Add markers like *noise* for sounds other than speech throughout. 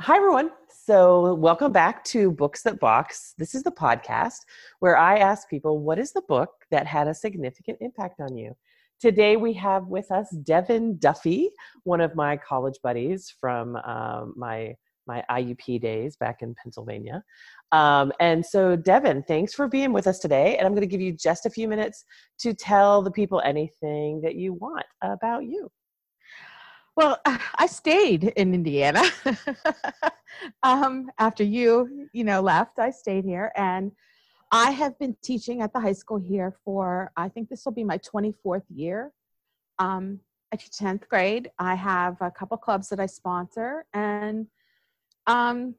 Hi, everyone. So, welcome back to Books That Box. This is the podcast where I ask people, what is the book that had a significant impact on you? Today, we have with us Devon Duffy, one of my college buddies from um, my my IUP days back in Pennsylvania. Um, and so, Devon, thanks for being with us today. And I'm going to give you just a few minutes to tell the people anything that you want about you. Well, I stayed in Indiana *laughs* um, after you, you know, left. I stayed here, and I have been teaching at the high school here for. I think this will be my 24th year. Um, I teach 10th grade. I have a couple clubs that I sponsor, and um,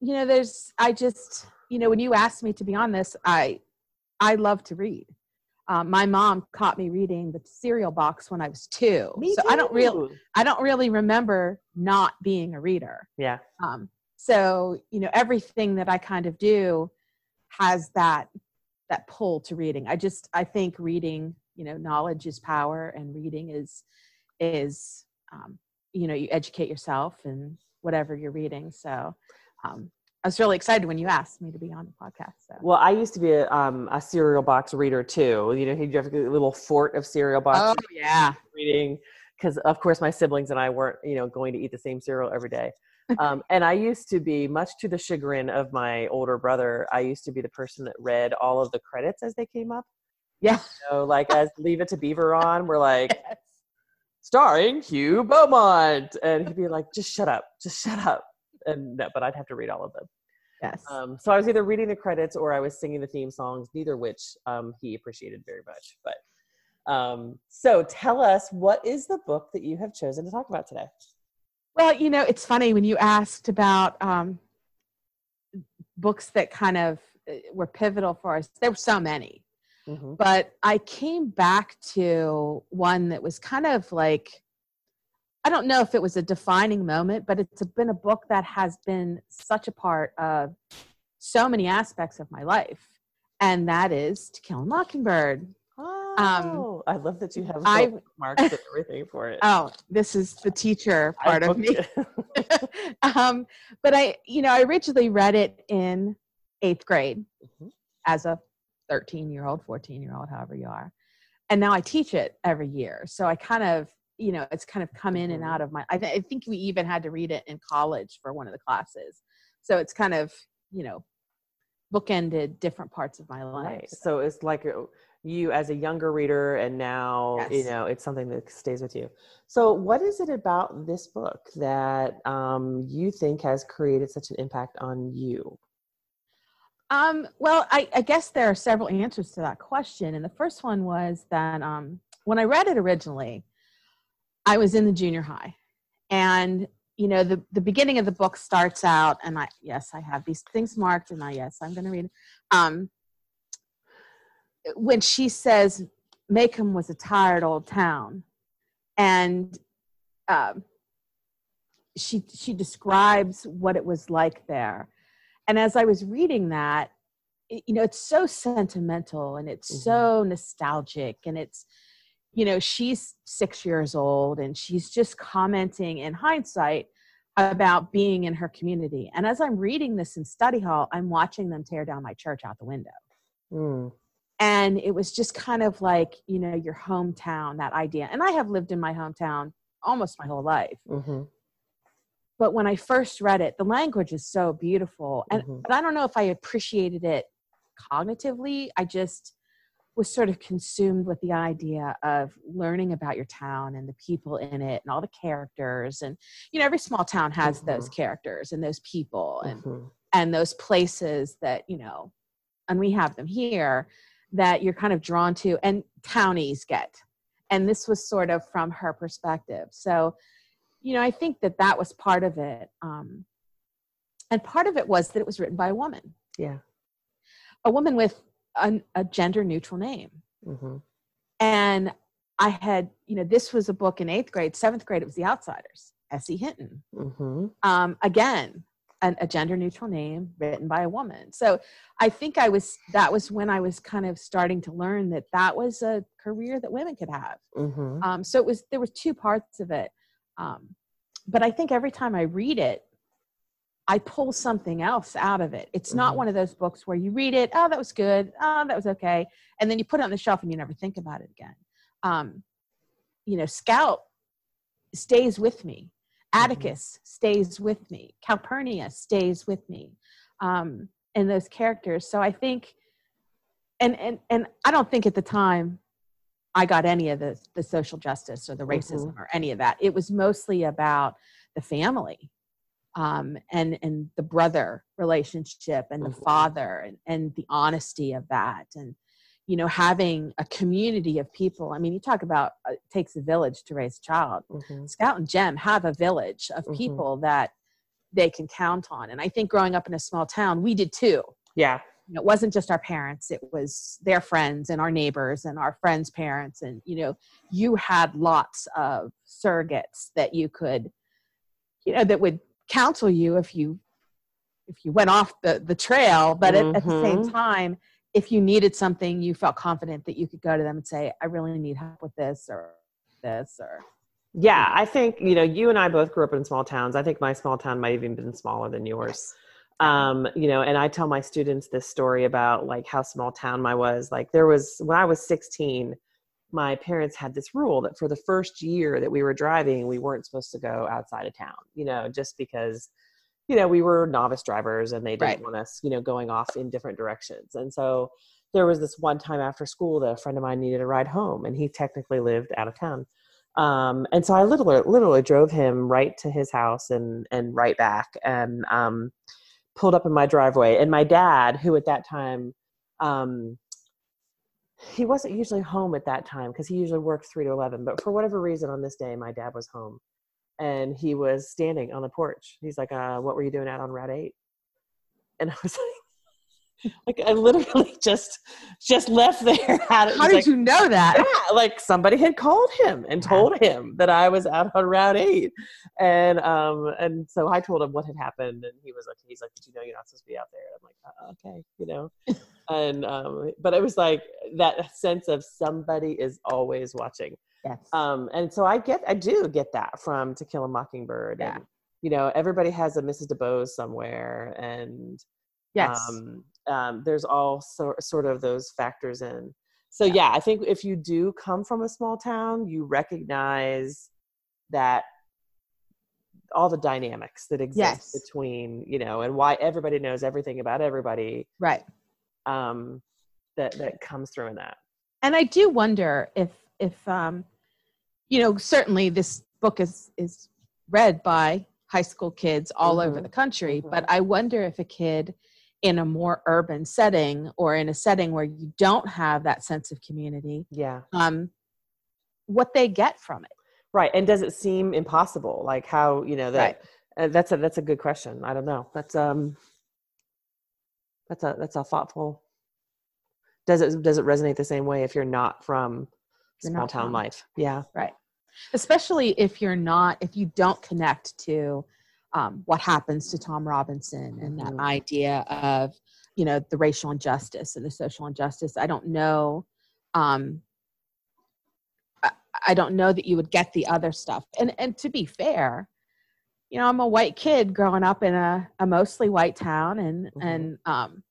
you know, there's. I just, you know, when you asked me to be on this, I, I love to read. Um, my mom caught me reading the cereal box when I was two, Me so I don't really, I don't really remember not being a reader. Yeah. Um, so you know, everything that I kind of do has that that pull to reading. I just, I think reading, you know, knowledge is power, and reading is is um, you know, you educate yourself and whatever you're reading. So um, I was really excited when you asked me to be on the podcast. So. Well, I used to be a, um, a cereal box reader too. You know, you have a little fort of cereal boxes Oh yeah. reading because, of course, my siblings and I weren't, you know, going to eat the same cereal every day. *laughs* Um, and I used to be, much to the chagrin of my older brother, I used to be the person that read all of the credits as they came up. Yeah. So, like, as Leave It to Beaver on, we're like, *laughs* starring Hugh Beaumont, and he'd be like, "Just shut up, just shut up." And no, but I'd have to read all of them. Yes. Um, so I was either reading the credits or I was singing the theme songs, neither which um, he appreciated very much. But um, so tell us, what is the book that you have chosen to talk about today? Well, you know, it's funny when you asked about um, books that kind of uh, were pivotal for us. There were so many, Mhm. but I came back to one that was kind of like I don't know if it was a defining moment, but it's been a book that has been such a part of so many aspects of my life, and that is To Kill a Mockingbird. Oh, I love that you have Um, I- marks and everything for it. *laughs* Oh, this is the teacher *laughs* part of me. *laughs* um, but I, you know, I originally read it in eighth grade Mhm. as a 13 year old, 14 year old, however you are. And now I teach it every year. So I kind of, you know, it's kind of come in and Mhm. out of my, I, th- I think we even had to read it in college for one of the classes. So it's kind of, you know, bookended different parts of my life. Right. So it's like uh, you as a younger reader, and now you know it's something that stays with you. So, what is it about this book that um, you think has created such an impact on you? Um, well, I, I guess there are several answers to that question. And the first one was that um, when I read it originally, I was in the junior high. And, you know, the, the beginning of the book starts out, and I, yes, I have these things marked, and I, yes, I'm going to read. Um, when she says, Maycomb was a tired old town. And um, she, she describes what it was like there and as i was reading that you know it's so sentimental and it's Mhm. so nostalgic and it's you know she's six years old and she's just commenting in hindsight about being in her community and as i'm reading this in study hall i'm watching them tear down my church out the window Mm, and it was just kind of like you know your hometown that idea and i have lived in my hometown almost my whole life mhm, but when I first read it, the language is so beautiful. And Mhm. but I don't know if I appreciated it cognitively. I just was sort of consumed with the idea of learning about your town and the people in it and all the characters. And you know, every small town has those characters and those people and mhm. and those places that, you know, and we have them here that you're kind of drawn to and townies get. And this was sort of from her perspective. So you know, I think that that was part of it. Um, and part of it was that it was written by a woman, Yeah. a woman with a, a gender neutral name. mhm. And I had, you know, this was a book in eighth grade, seventh grade, it was The Outsiders, S.E. Hinton. Mm-hmm. Um, again, an, a gender neutral name written by a woman. So I think I was, that was when I was kind of starting to learn that that was a career that women could have. Mm-hmm. Um, so it was there was two parts of it. Um, but I think every time I read it, I pull something else out of it. It's not Mhm. one of those books where you read it, oh, that was good, oh, that was okay, and then you put it on the shelf and you never think about it again. Um, you know, Scout stays with me. Atticus stays with me. Calpurnia stays with me. Um, and those characters. So I think, and and and I don't think at the time I got any of the the social justice or the racism or any of that. It was mostly about the family um, and and the brother relationship and the Mhm. father and, and the honesty of that and you know having a community of people i mean you talk about uh, it takes a village to raise a child Mhm. scout and Jem have a village of Mhm. people that they can count on and i think growing up in a small town we did too Yeah. you know, it wasn't just our parents it was their friends and our neighbors and our friends parents and you know you had lots of surrogates that you could you know that would counsel you if you if you went off the the trail but at, at the same Mhm. time if you needed something you felt confident that you could go to them and say i really need help with this or this or Yeah, I think you know you and I both grew up in small towns. I think my small town might have even been smaller than yours. Um, you know, and I tell my students this story about like how small town my was. Like there was when I was 16, my parents had this rule that for the first year that we were driving, we weren't supposed to go outside of town. You know, just because you know we were novice drivers and they didn't Right. want us you know going off in different directions. And so there was this one time after school that a friend of mine needed a ride home, and he technically lived out of town um, and so I literally, literally drove him right to his house and and right back, and um, pulled up in my driveway. And my dad, who at that time, um, he wasn't usually home at that time because he usually worked three to eleven. But for whatever reason, on this day, my dad was home, and he was standing on the porch. He's like, uh, "What were you doing out on Route 8? And I was *laughs* like, *laughs* like I literally *laughs* just just left there. *laughs* Had it how did like, you know that yeah, like somebody had called him and told him that I was out on Route Eight, and um, and so I told him what had happened, and he was like, he's like, "Did you know you're not supposed to be out there?" And I'm like, uh, "Okay, you know," and um, but it was like that sense of somebody is always watching, yes um, and so I get, I do get that from To Kill a Mockingbird, Yeah. and you know, everybody has a Mrs. Dubose somewhere, and yes um, um, there's all sor- sort of those factors in. So yeah. I think if you do come from a small town, you recognize that all the dynamics that exist Yes. between you know and why everybody knows everything about everybody right um, that that comes through in that. and i do wonder if if um you know certainly this book is is read by high school kids all over Mhm. the country Mhm. but i wonder if a kid in a more urban setting or in a setting where you don't have that sense of community Yeah. um what they get from it Right. And does it seem impossible? Like how you know that? Uh, that's a that's a good question. I don't know. That's um. That's a that's a thoughtful. Does it does it resonate the same way if you're not from You're small not town from- life? Yeah. Right. Especially if you're not if you don't connect to um, what happens to tom robinson and that Mhm. idea of you know the racial injustice and the social injustice i don't know um, I, I don't know that you would get the other stuff and and to be fair you know i'm a white kid growing up in a, a mostly white town and Mhm. and um,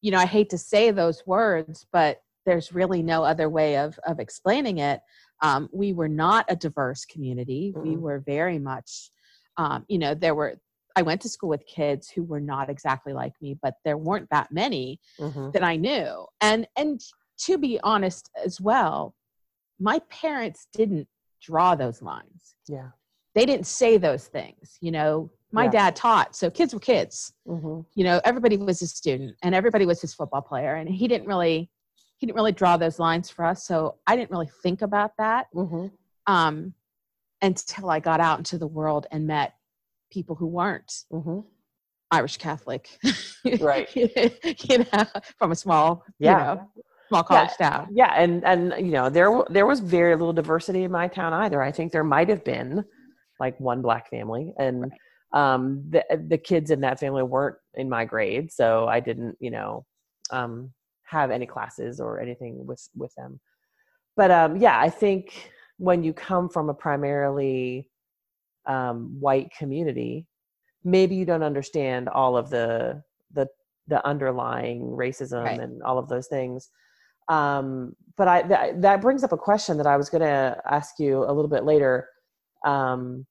you know i hate to say those words but there's really no other way of of explaining it um, we were not a diverse community. We Mm-mm. were very much, um, you know, there were, I went to school with kids who were not exactly like me, but there weren't that many hmm that I knew. And, and to be honest as well, my parents didn't draw those lines. Yeah. They didn't say those things. You know, my Yeah. dad taught, so kids were kids. hmm You know, everybody was a student and everybody was his football player. And he didn't really, he didn't really draw those lines for us. So I didn't really think about that hmm um, until I got out into the world and met people who weren't hmm Irish Catholic, Right. *laughs* you know, from a small, Yeah. you know, small college town. Yeah, and and you know there there was very little diversity in my town either. I think there might have been like one black family, and um, the the kids in that family weren't in my grade, so I didn't you know um, have any classes or anything with with them. But um, yeah, I think when you come from a primarily um, white community, maybe you don't understand all of the the the underlying racism Right. and all of those things um but i that, that brings up a question that i was going to ask you a little bit later um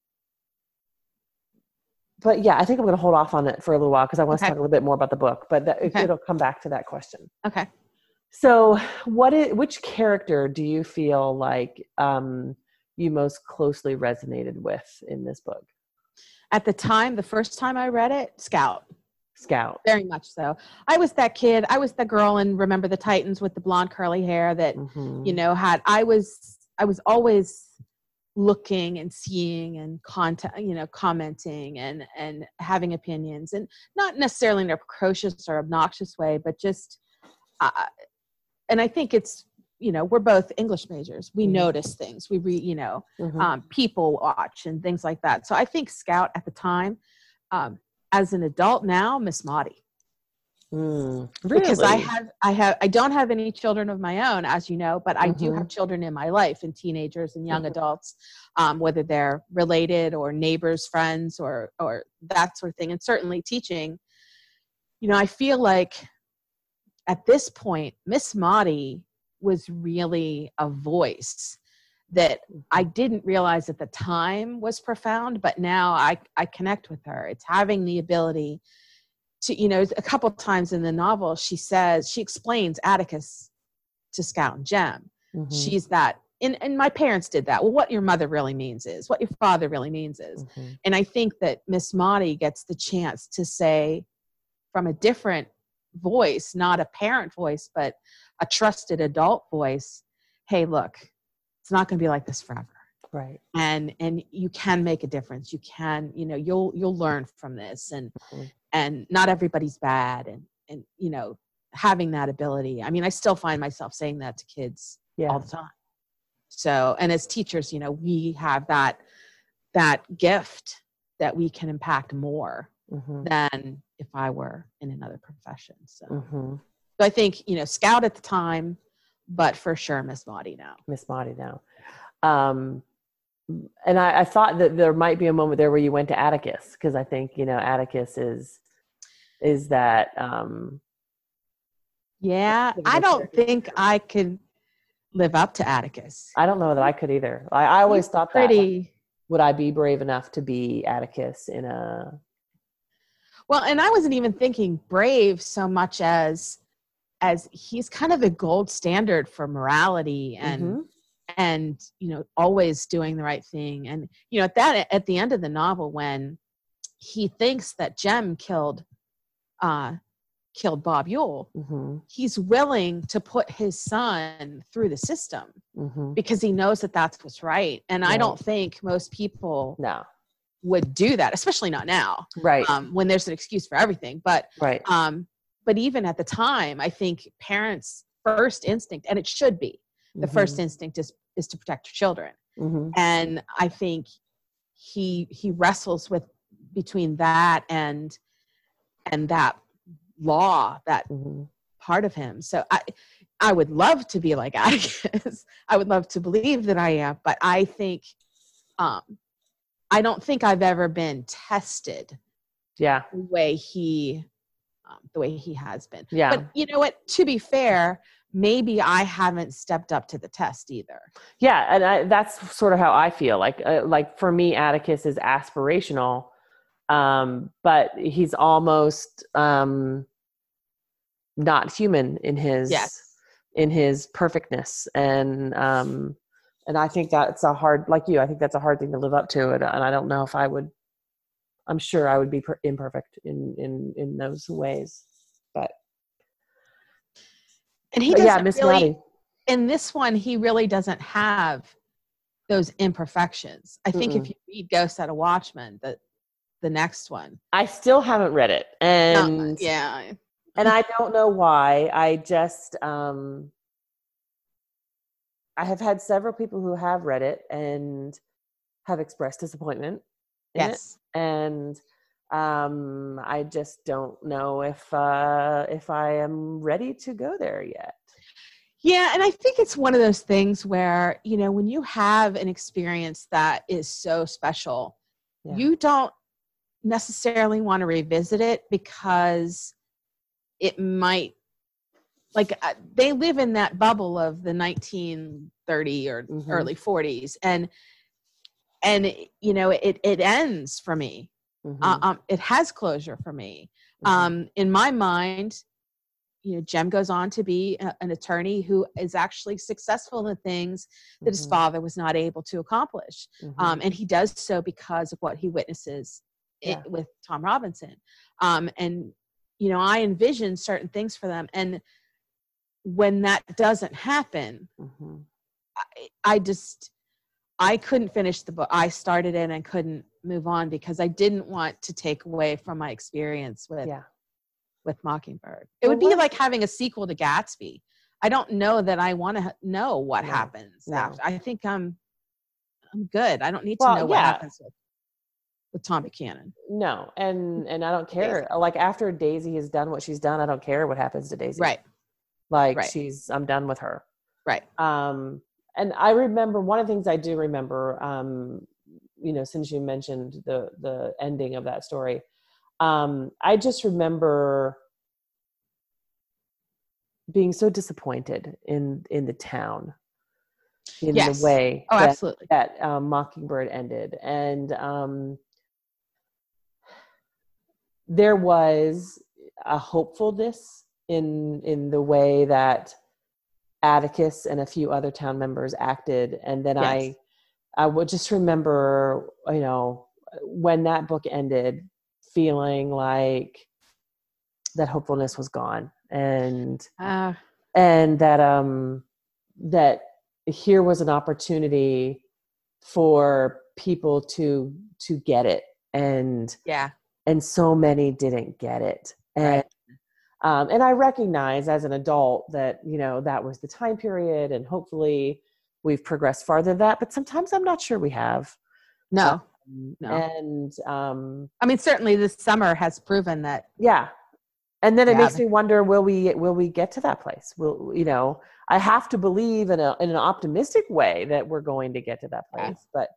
but yeah i think i'm going to hold off on it for a little while because i want to Okay. talk a little bit more about the book but that, Okay. it'll come back to that question Okay. So, what is which character do you feel like um, you most closely resonated with in this book? At the time, the first time I read it, Scout. Scout. Very much so. I was that kid. I was the girl in Remember the Titans with the blonde curly hair that Mhm. you know had i was i was always looking and seeing and content you know commenting and and having opinions and not necessarily in a precocious or obnoxious way but just uh, and i think it's you know we're both english majors we Mhm. notice things we read you know Mhm. um, people watch and things like that so i think scout at the time um, as an adult now miss maudie Mm. because I have I have I don't have any children of my own, as you know, but I do Mhm. have children in my life and teenagers and young Mhm. adults, um, whether they're related or neighbors, friends, or or that sort of thing, and certainly teaching. You know, I feel like at this point, Miss Maudie was really a voice that I didn't realize at the time was profound, but now I, I connect with her. It's having the ability to, you know, a couple times in the novel, she says, she explains Atticus to Scout and Jem. Mhm. She's that, and, and my parents did that. Well, what your mother really means is, what your father really means is. Mhm. And I think that Miss Maudie gets the chance to say from a different voice, not a parent voice, but a trusted adult voice, hey, look, it's not going to be like this forever. Right. And and you can make a difference. You can, you know, you'll you'll learn from this and Mhm. and not everybody's bad and and you know, having that ability. I mean, I still find myself saying that to kids Yeah. all the time. So, and as teachers, you know, we have that that gift that we can impact more Mhm. than if I were in another profession. So, Mhm. so I think you know, Scout at the time, but for sure, Miss Maudie now. Miss Maudie now. Um, and I, I thought that there might be a moment there where you went to Atticus because I think you know Atticus is is that um, Yeah, I don't think I could live up to Atticus. I don't know that I could either. I, I always He's thought that. like, would I be brave enough to be Atticus in a Well, and I wasn't even thinking brave so much as as he's kind of the gold standard for morality and Mhm. and you know always doing the right thing and you know at that at the end of the novel when he thinks that Jem killed uh killed Bob Ewell Mhm. he's willing to put his son through the system Mhm. because he knows that that's what's right and I don't think most people No. Would do that especially not now Right. um, when there's an excuse for everything but right. um, but even at the time i think parents first instinct and it should be the first instinct is is to protect your children Mhm. and i think he he wrestles with between that and and that law that Mhm. part of him so i i would love to be like atticus *laughs* i would love to believe that i am but i think um i don't think i've ever been tested Yeah. the way he um, the way he has been Yeah. but you know what to be fair maybe i haven't stepped up to the test either yeah, and I, that's sort of how I feel. Like, uh, like for me, Atticus is aspirational, um, but he's almost um, not human in his yes in his perfectness, and um, and I think that's a hard, like you, I think that's a hard thing to live up to, and, and I don't know if I would. I'm sure I would be per- imperfect in in in those ways, but, and he but doesn't yeah, Miss really Maudie. in this one he really doesn't have those imperfections i think if Mm-mm. you read Go Set a Watchman the the next one I still haven't read it, and yeah and I don't know why. I just um I have had several people who have read it and have expressed disappointment in it. yes And um I just don't know if uh if I am ready to go there yet. Yeah, and I think it's one of those things where, you know, when you have an experience that is so special, Yeah. you don't necessarily want to revisit it because it might like uh, they live in that bubble of the 1930 or Mhm. early 40s and and you know it it ends for me Mhm, uh, um it has closure for me mhm. um in my mind you know jem goes on to be a, an attorney who is actually successful in the things that his Mhm, father was not able to accomplish mhm. um, and he does so because of what he witnesses Yeah. with Tom Robinson. Um, and you know, I envision certain things for them, and when that doesn't happen, Mhm. I, I just I couldn't finish the book. I started it and couldn't move on because I didn't want to take away from my experience with Yeah. with Mockingbird. It Well, would be what- like having a sequel to Gatsby. I don't know that I want to know what No, happens no. after. I think I'm I'm good. I don't need to Well, know what happens with with Tom Buchanan. No, and and I don't care. Like after Daisy has done what she's done, I don't care what happens to Daisy. Right. Like Right. she's, I'm done with her. Right. Um, and I remember one of the things I do remember, um, you know, since you mentioned the the ending of that story, um, I just remember being so disappointed in in the town in Yes. the way Oh, that, absolutely. that um, Mockingbird ended, and um, there was a hopefulness in in the way that Atticus and a few other town members acted, and then I Yes. I would just remember, you know, when that book ended, feeling like that hopefulness was gone, and Uh, and that um that here was an opportunity for people to to get it and yeah. and so many didn't get it and Right. Um and i recognize as an adult that you know that was the time period and hopefully we've progressed farther than that but sometimes i'm not sure we have No. Um, No. and um I mean, certainly this summer has proven that. yeah and then it Yeah, makes me wonder will we will we get to that place will you know i have to believe in a in an optimistic way that we're going to get to that Yeah. place but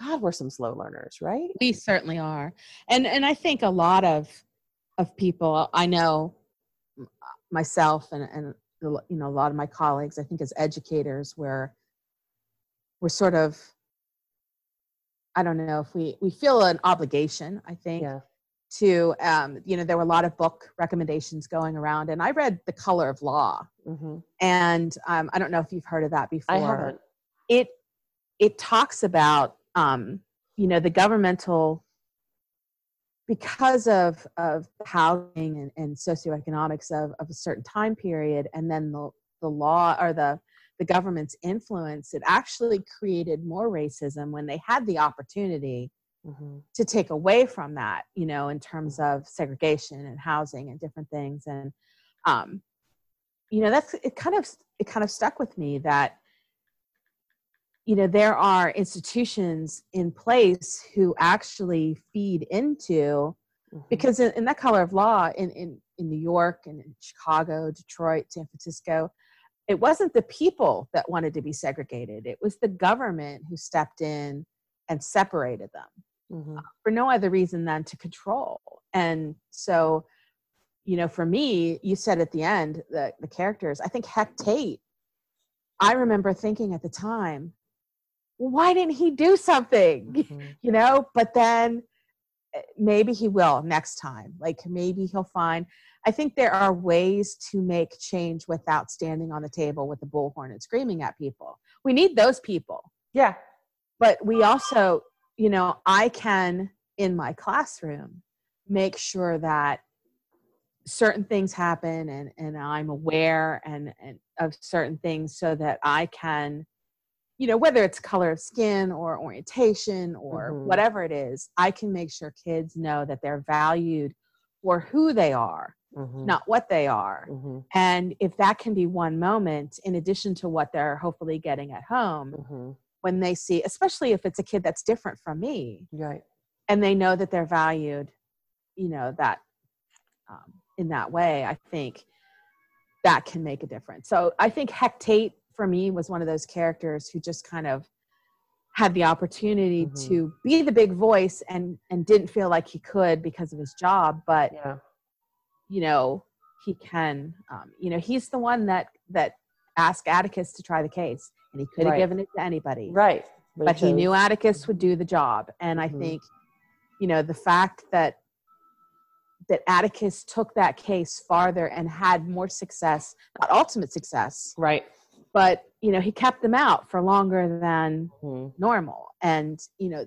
god we're some slow learners right We certainly are, and and I think a lot of of people I know myself and and the you know a lot of my colleagues I think as educators we're we're sort of I don't know if we we feel an obligation I think yeah. to um, you know there were a lot of book recommendations going around and I read The Color of Law. Hmm and um, I don't know if you've heard of that before. i haven't. It it talks about um, you know the governmental because of of housing and, and socioeconomics of, of a certain time period and then the the law or the the government's influence it actually created more racism when they had the opportunity hmm to take away from that you know in terms of segregation and housing and different things. And um you know that's it kind of it kind of stuck with me that you know there are institutions in place who actually feed into because in, in that color of law in, in in new york and in chicago detroit san francisco it wasn't the people that wanted to be segregated it was the government who stepped in and separated them hmm for no other reason than to control. And so, you know, for me, you said at the end the the characters. I think Heck Tate. I remember thinking at the time, why didn't he do something? *laughs* Mhm. You know, but then eh, maybe he will next time. Like maybe he'll find. I think there are ways to make change without standing on the table with a bullhorn and screaming at people. We need those people yeah but we also you know i can in my classroom make sure that certain things happen and and i'm aware and, and of certain things so that i can you know whether it's color of skin or orientation or Mhm. whatever it is i can make sure kids know that they're valued for who they are Mhm. not what they are Mhm. and if that can be one moment in addition to what they're hopefully getting at home Mhm. when they see, especially if it's a kid that's different from me, right and they know that they're valued, you know, that um, in that way, I think that can make a difference. So I think Heck Tate for me was one of those characters who just kind of had the opportunity Mhm. to be the big voice and and didn't feel like he could because of his job but Yeah. you know he can um, you know he's the one that that asked atticus to try the case and he could have Right. given it to anybody Right. but he knew atticus would do the job and i Mhm. think you know the fact that that atticus took that case farther and had more success not ultimate success Right. But you know he kept them out for longer than Mhm. normal and you know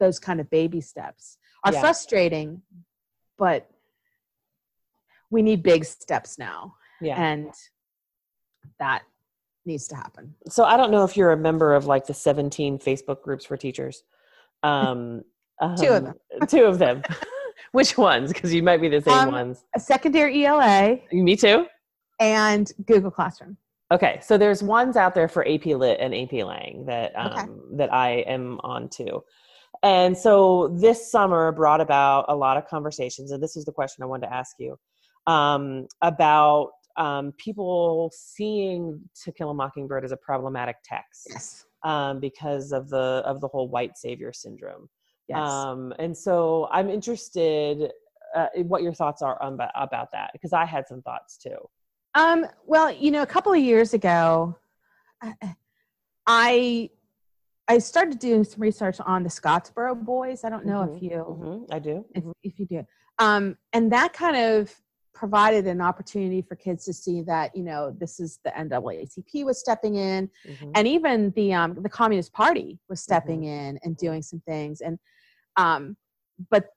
those kind of baby steps are Yeah. frustrating but we need big steps now Yeah. and that needs to happen so I don't know if you're a member of like the 17 Facebook groups for teachers. Um, *laughs* Two of um, *laughs* Two of them. *laughs* Which ones? Because you might be the same Um, ones. a secondary ela Me too. and google classroom Okay, so there's ones out there for AP Lit and AP Lang that um, Okay. that I am on to, and so this summer brought about a lot of conversations, and this is the question I wanted to ask you um, about um, people seeing To Kill a Mockingbird as a problematic text yes um, because of the of the whole white savior syndrome. yes Um, and so I'm interested uh, in what your thoughts are on, about that because I had some thoughts too. Um, well, you know, a couple of years ago, I- I started doing some research on the Scottsboro boys. I don't know if you Mhm, I do. if, if you do, um, and that kind of provided an opportunity for kids to see that you know this is the NAACP was stepping in, Mhm. and even the um, the Communist Party was stepping in and doing some things, and um, but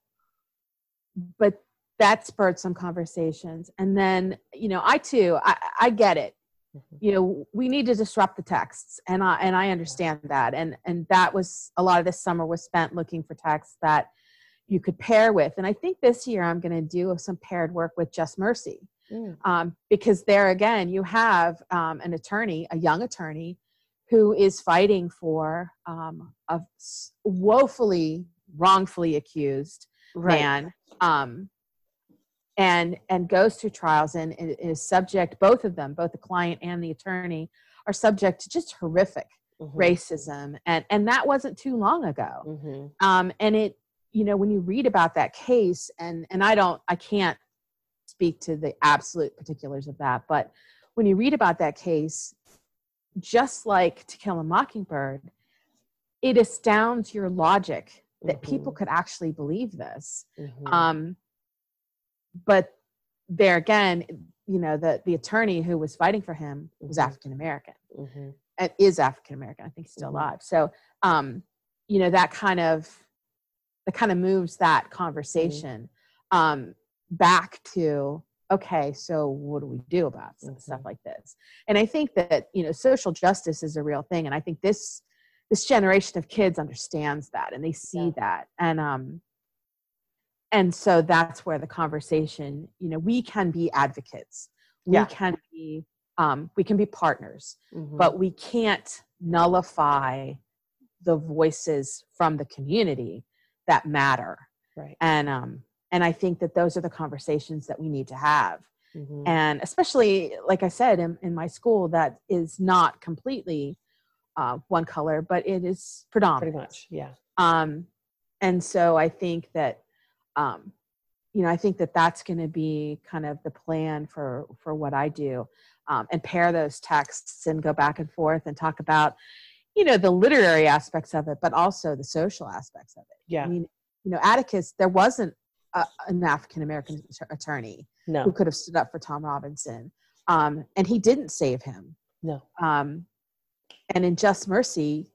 but that spurred some conversations, and then you know I too I, I get it. Mhm. You know we need to disrupt the texts, and I and I understand that, and and that was a lot of this summer was spent looking for texts that you could pair with, and I think this year I'm going to do some paired work with Just Mercy Mm. um, because there again you have um, an attorney a young attorney who is fighting for um, a woefully wrongfully accused Right. man um, and and goes through trials and is subject both of them both the client and the attorney are subject to just horrific Mhm. racism and and that wasn't too long ago Mhm. um, and it you know when you read about that case and and i don't i can't speak to the absolute particulars of that but when you read about that case just like to kill a mockingbird it astounds your logic that people Mhm. could actually believe this Mhm. um, but there again you know the the attorney who was fighting for him was Mhm. african american Mhm. and is African American. I think he's still Mhm. alive. So, um, you know, that kind of that kind of moves that conversation um, back to okay. So, what do we do about s- stuff like this? And I think that you know, social justice is a real thing, and I think this this generation of kids understands that and they see Yeah. that, and um, and so that's where the conversation. You know, we can be advocates. We Yeah. can be um, we can be partners Mhm. but we can't nullify the voices from the community that matter right. and um and i think that those are the conversations that we need to have Mhm. and especially like i said in, in my school that is not completely uh, one color but it is predominant Pretty much. Yeah. um and so i think that um you know i think that that's going to be kind of the plan for for what i do um, and pair those texts and go back and forth and talk about you know the literary aspects of it but also the social aspects of it Yeah. i mean you know atticus there wasn't a, an african american attorney who could have stood up for tom robinson um, and he didn't save him No. um, and in Just Mercy,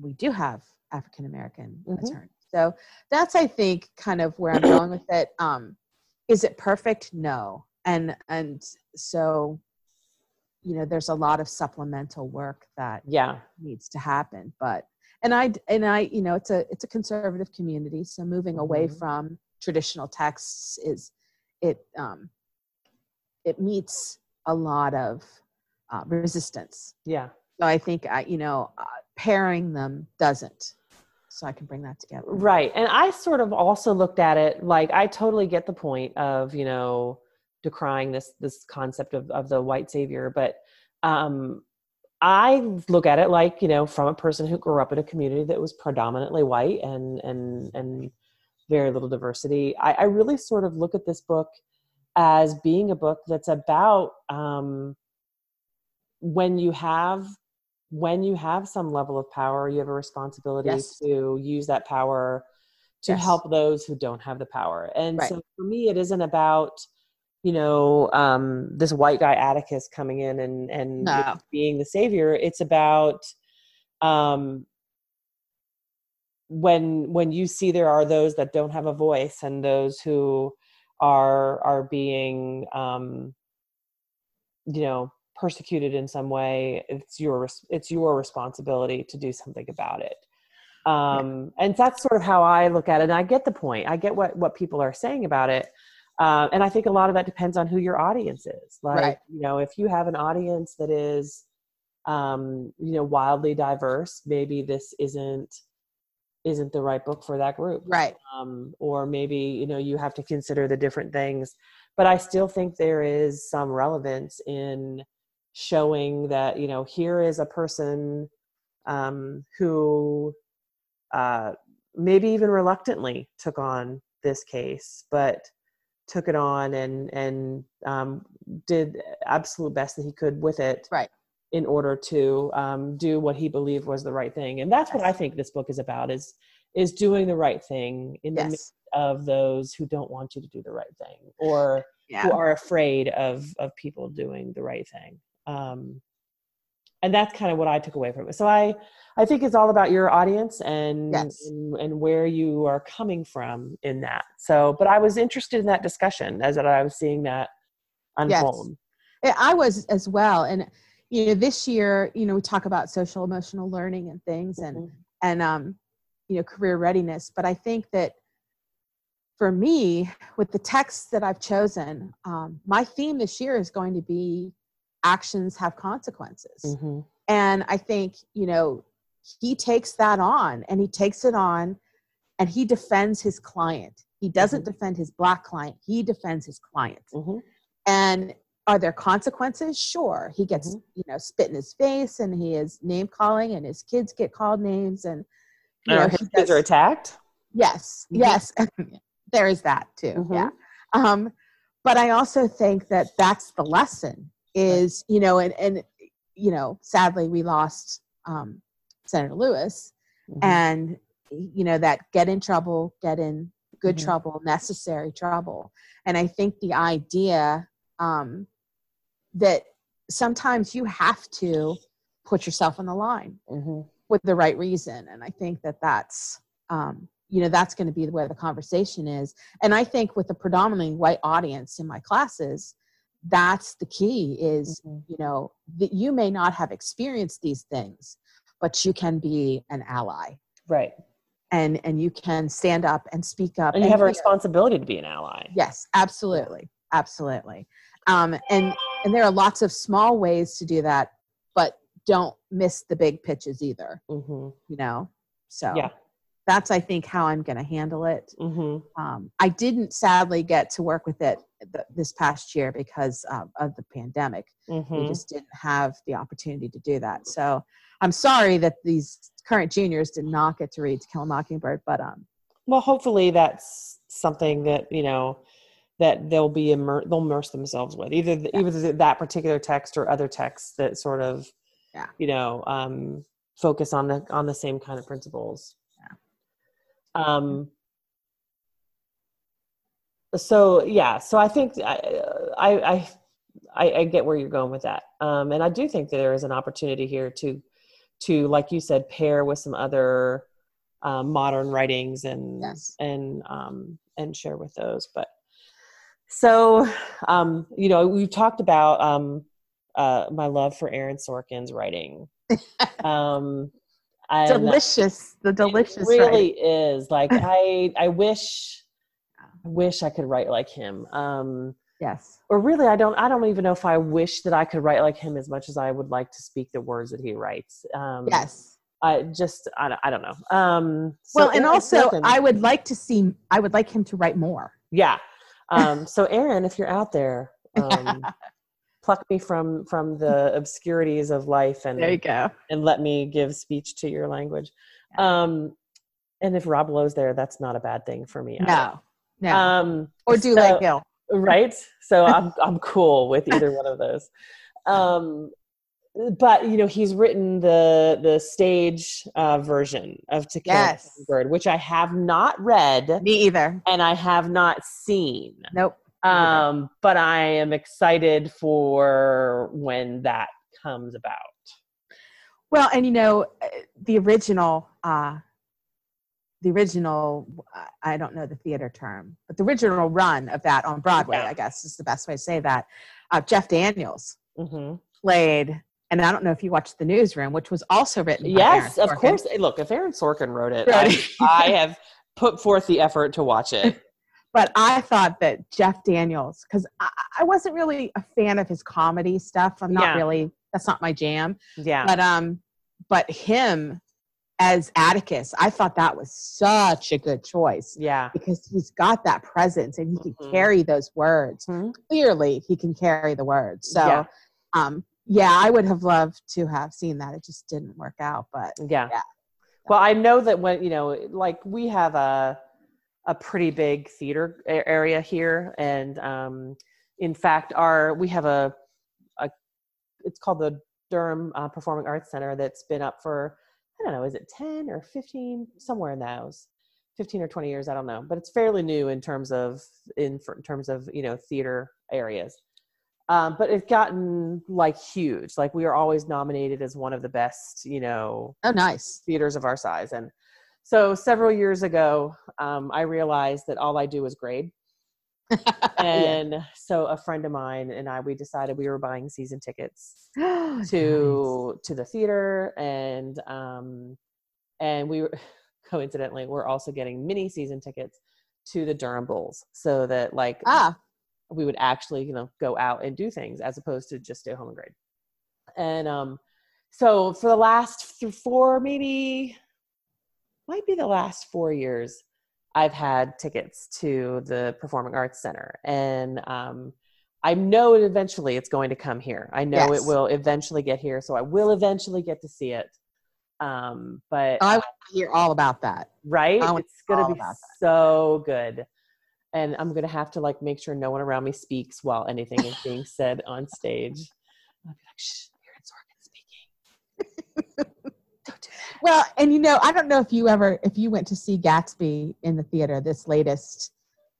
we do have African American Mhm. attorneys. So that's, I think, kind of where I'm *clears throat* going with it. Um, is it perfect? No. And and so, you know, there's a lot of supplemental work that Yeah. needs to happen. But and I and I, you know, it's a it's a conservative community, so moving away Mhm. from traditional texts is it um, it meets a lot of uh, resistance. Yeah. So I think I, you know, uh, pairing them doesn't. So I can bring that together. Right. And I sort of also looked at it like I totally get the point of, you know, decrying this this concept of, of the white savior, but um I look at it like you know from a person who grew up in a community that was predominantly white and and and very little diversity. I, I really sort of look at this book as being a book that's about um, when you have when you have some level of power, you have a responsibility Yes. to use that power to Yes. help those who don't have the power. And Right. so for me, it isn't about you know um, this white guy Atticus coming in and and No. being the savior. It's about um, when when you see there are those that don't have a voice and those who are are being um, you know persecuted in some way it's your it's your responsibility to do something about it. Um and that's sort of how i look at it and i get the point. I get what what people are saying about it uh, and i think a lot of that depends on who your audience is. Like Right. you know if you have an audience that is um you know wildly diverse maybe this isn't isn't the right book for that group. Right. um, or maybe you know you have to consider the different things but i still think there is some relevance in showing that you know here is a person um, who uh, maybe even reluctantly took on this case but took it on and and um, did absolute best that he could with it Right. in order to um, do what he believed was the right thing and that's what i think this book is about is is doing the right thing in the midst of those who don't want you to do the right thing or Yeah. who are afraid of of people doing the right thing um and that's kind of what i took away from it so i i think it's all about your audience and Yes. and, and where you are coming from in that so but i was interested in that discussion as that i was seeing that unfold Yeah, I was as well. And you know, this year, you know, we talk about social emotional learning and things and Mhm. and um, you know, career readiness. But I think that for me, with the texts that I've chosen, um, my theme this year is going to be actions have consequences. Mhm. And I think, you know, he takes that on and he takes it on and he defends his client. He doesn't Mhm. defend his black client, he defends his client. Mhm. And are there consequences? Sure. He gets, Mhm. you know, spit in his face and he is name calling and his kids get called names and you know, his kids are attacked Yes, Mhm. yes. *laughs* there is that too. Mhm. Yeah. Um, but I also think that that's the lesson is, you know, and, and, you know, sadly we lost um, Senator Lewis Mhm. and, you know, that get in trouble, get in good Mhm. trouble, necessary trouble. And I think the idea um, that sometimes you have to put yourself on the line Mhm. with the right reason and i think that that's um, you know that's going to be where the conversation is and i think with a predominantly white audience in my classes that's the key is Mhm. you know that you may not have experienced these things but you can be an ally. Right. And and you can stand up and speak up and you have a responsibility to be an ally. Yes absolutely. Absolutely. Um, and and there are lots of small ways to do that but don't miss the big pitches either hmm you know? So yeah. that's i think how i'm going to handle it. Hmm um, i didn't sadly get to work with it th- this past year because um, of the pandemic. We hmm just didn't have the opportunity to do that. So i'm sorry that these current juniors did not get to read to kill a mockingbird but um well hopefully that's something that you know that they'll be immer- they'll immerse themselves with either the, Yeah. either that particular text or other texts that sort of Yeah. you know um focus on the on the same kind of principles. Um so yeah so i think i i i I, I get where you're going with that. Um and i do think that there is an opportunity here to to like you said pair with some other um, modern writings and Yes. and um and share with those. But so um you know we've talked about um uh my love for aaron sorkin's writing. *laughs* Um delicious. The delicious it really writing. is. Like i i wish wish i could write like him um yes or really i don't i don't even know if i wish that i could write like him as much as i would like to speak the words that he writes um yes i just i, don't- I don't know um so well and also i would like to see i would like him to write more yeah *laughs* um so aaron if you're out there um *laughs* pluck me from from the obscurities of life and There you go. and let me give speech to your language. Um, and if Rob Lowe's there, that's not a bad thing for me. No, no. Um, or do so- like Gil. right? So *laughs* I'm I'm cool with either one of those. Um, but you know, he's written the the stage uh, version of To Kill a Yes. Mockingbird, which I have not read Me either. and I have not seen. Nope. Um, but I am excited for when that comes about. Well, and you know, uh, the original, uh, the original, I- don't know the theater term, but the original run of that on Broadway, Yeah. I guess is the best way to say that. Uh, Jeff Daniels hmm played, and I don't know if you watched The Newsroom, which was also written. by Yes, of course. Look, if Aaron Sorkin wrote it, Right. I, *laughs* I have put forth the effort to watch it. *laughs* But I thought that Jeff Daniels, because I, I wasn't really a fan of his comedy stuff. I'm not Yeah. really. That's not my jam. Yeah, but um but him as atticus i thought that was such a good choice yeah. because he's got that presence and he can Mhm. carry those words Mhm. clearly he can carry the words so Yeah. um yeah i would have loved to have seen that it just didn't work out but Yeah. Yeah. Well, I know that when you know, like we have a a pretty big theater area here, and um, in fact, our we have a a it's called the Durham uh, Performing Arts Center that's been up for don't know, is it ten or fifteen somewhere in those. 15 or 20 years i don't know but it's fairly new in terms of in, in terms of you know theater areas um, but it's gotten like huge like we are always nominated as one of the best you know oh nice theaters of our size. And so several years ago, um, I realized that all I do is grade. And so a friend of mine and I, we decided we were buying season tickets *gasps* Nice. to to the theater, and um, and we were *laughs* coincidentally we're also getting mini season tickets to the Durham Bulls, so that like ah. we would actually you know go out and do things as opposed to just stay home and grade. And um so for the last th- four maybe might be the last four years i've had tickets to the performing arts center and um i know it eventually it's going to come here. I know Yes. it will eventually get here so i will eventually get to see it. Um but i want to hear all about that. Right? It's gonna be so good. And i'm gonna have to like make sure no one around me speaks while anything is being said on stage. I'll be like shh aaron sorkin speaking. don't do that well and you know i don't know if you ever if you went to see gatsby in the theater this latest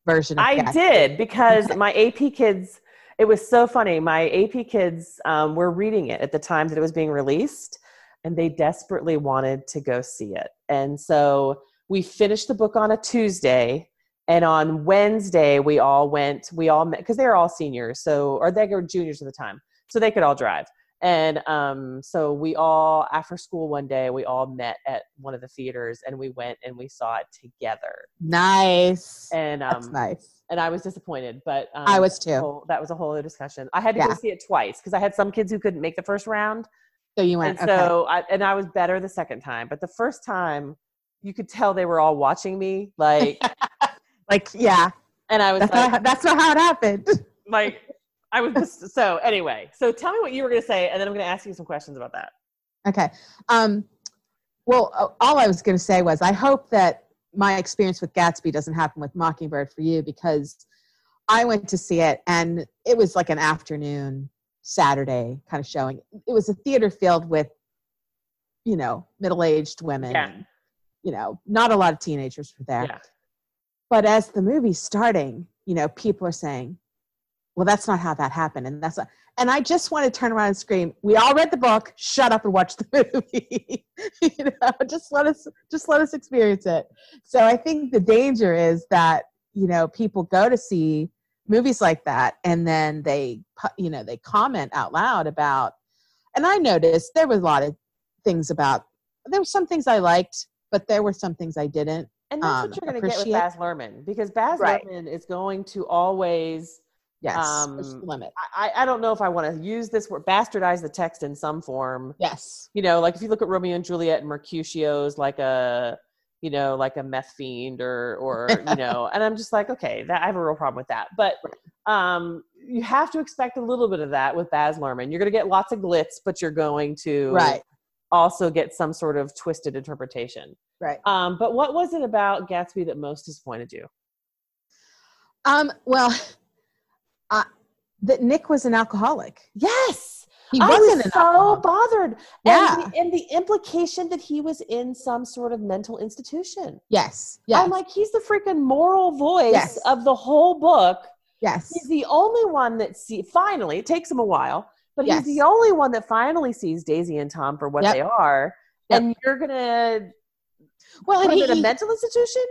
version of i Gatsby. did because my ap kids it was so funny. My ap kids um, were reading it at the time that it was being released and they desperately wanted to go see it. And so we finished the book on a tuesday and on wednesday we all went we all met because they were all seniors so or they were juniors at the time so they could all drive and um, so we all after school one day we all met at one of the theaters and we went and we saw it together nice and um, that's nice and I was disappointed, but um, I was that was too. whole- that was a whole other discussion. I had to go see it twice because I had some kids who couldn't make the first round, so you and went okay. so I, and I was better the second time. But the first time, you could tell they were all watching me, like, *laughs* like yeah and I was that's, like, not, that's not how it happened like, I was just, so anyway. So tell me what you were going to say, and then I'm going to ask you some questions about that. Okay. Um, well, all I was going to say was I hope that my experience with Gatsby doesn't happen with Mockingbird for you because I went to see it and it was like an afternoon Saturday kind of showing. It was a theater filled with, you know, middle aged women. Yeah. and, you know, not a lot of teenagers were there. Yeah. But as the movie's starting, you know, people are saying, well, that's not how that happened. And that's not, and I just want to turn around and scream, we all read the book, shut up and watch the *laughs* movie. you know, just let us just let us experience it. So I think the danger is that, you know, people go to see movies like that and then they you know, they comment out loud about and I noticed there was a lot of things about there were some things I liked, but there were some things I didn't. And that's Um, what you're going to get with Baz Luhrmann because Baz Right. Luhrmann is going to always Yes. Um, limit. I, I don't know if I want to use this word bastardize the text in some form. Yes. You know, like if you look at Romeo and Juliet and Mercutio's like a you know, like a meth fiend or or you know, *laughs* and I'm just like, okay, that I have a real problem with that. But um you have to expect a little bit of that with Baz Luhrmann. You're going to get lots of glitz, but you're going to right also get some sort of twisted interpretation. right Um, but what was it about Gatsby that most disappointed you? um well uh, that nick was an alcoholic Yes, he I was so alcoholic. bothered. Yeah. and the, and the implication that he was in some sort of mental institution. yes I'm like, he's the freaking moral voice Yes. of the whole book. yes He's the only one that see. Finally, it takes him a while, but Yes. he's the only one that finally sees Daisy and Tom for what Yep. they are. Yep. And you're gonna well and him in a mental institution?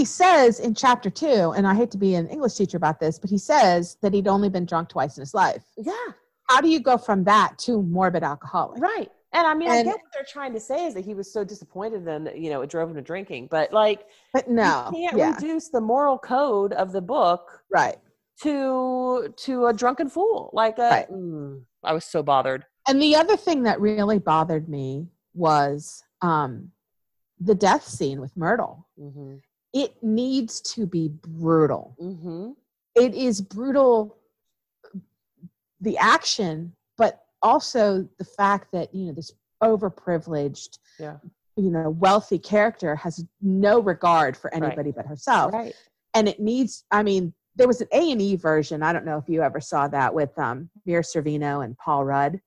He says in chapter two and i hate to be an english teacher about this but he says that he'd only been drunk twice in his life Yeah, how do you go from that to morbid alcoholic right. And I mean, I And- get what they're trying to say is that he was so disappointed and you know it drove him to drinking. But like, but no you can't yeah reduce the moral code of the book right to to a drunken fool. Like, a, Right. mm, I was so bothered. and the other thing that really bothered me was um the death scene with myrtle hmm it needs to be brutal hmm it is brutal the action but also the fact that you know this overprivileged Yeah. you know wealthy character has no regard for anybody but herself Right. and it needs i mean there was an a&e version i don't know if you ever saw that with um mira sorvino and paul rudd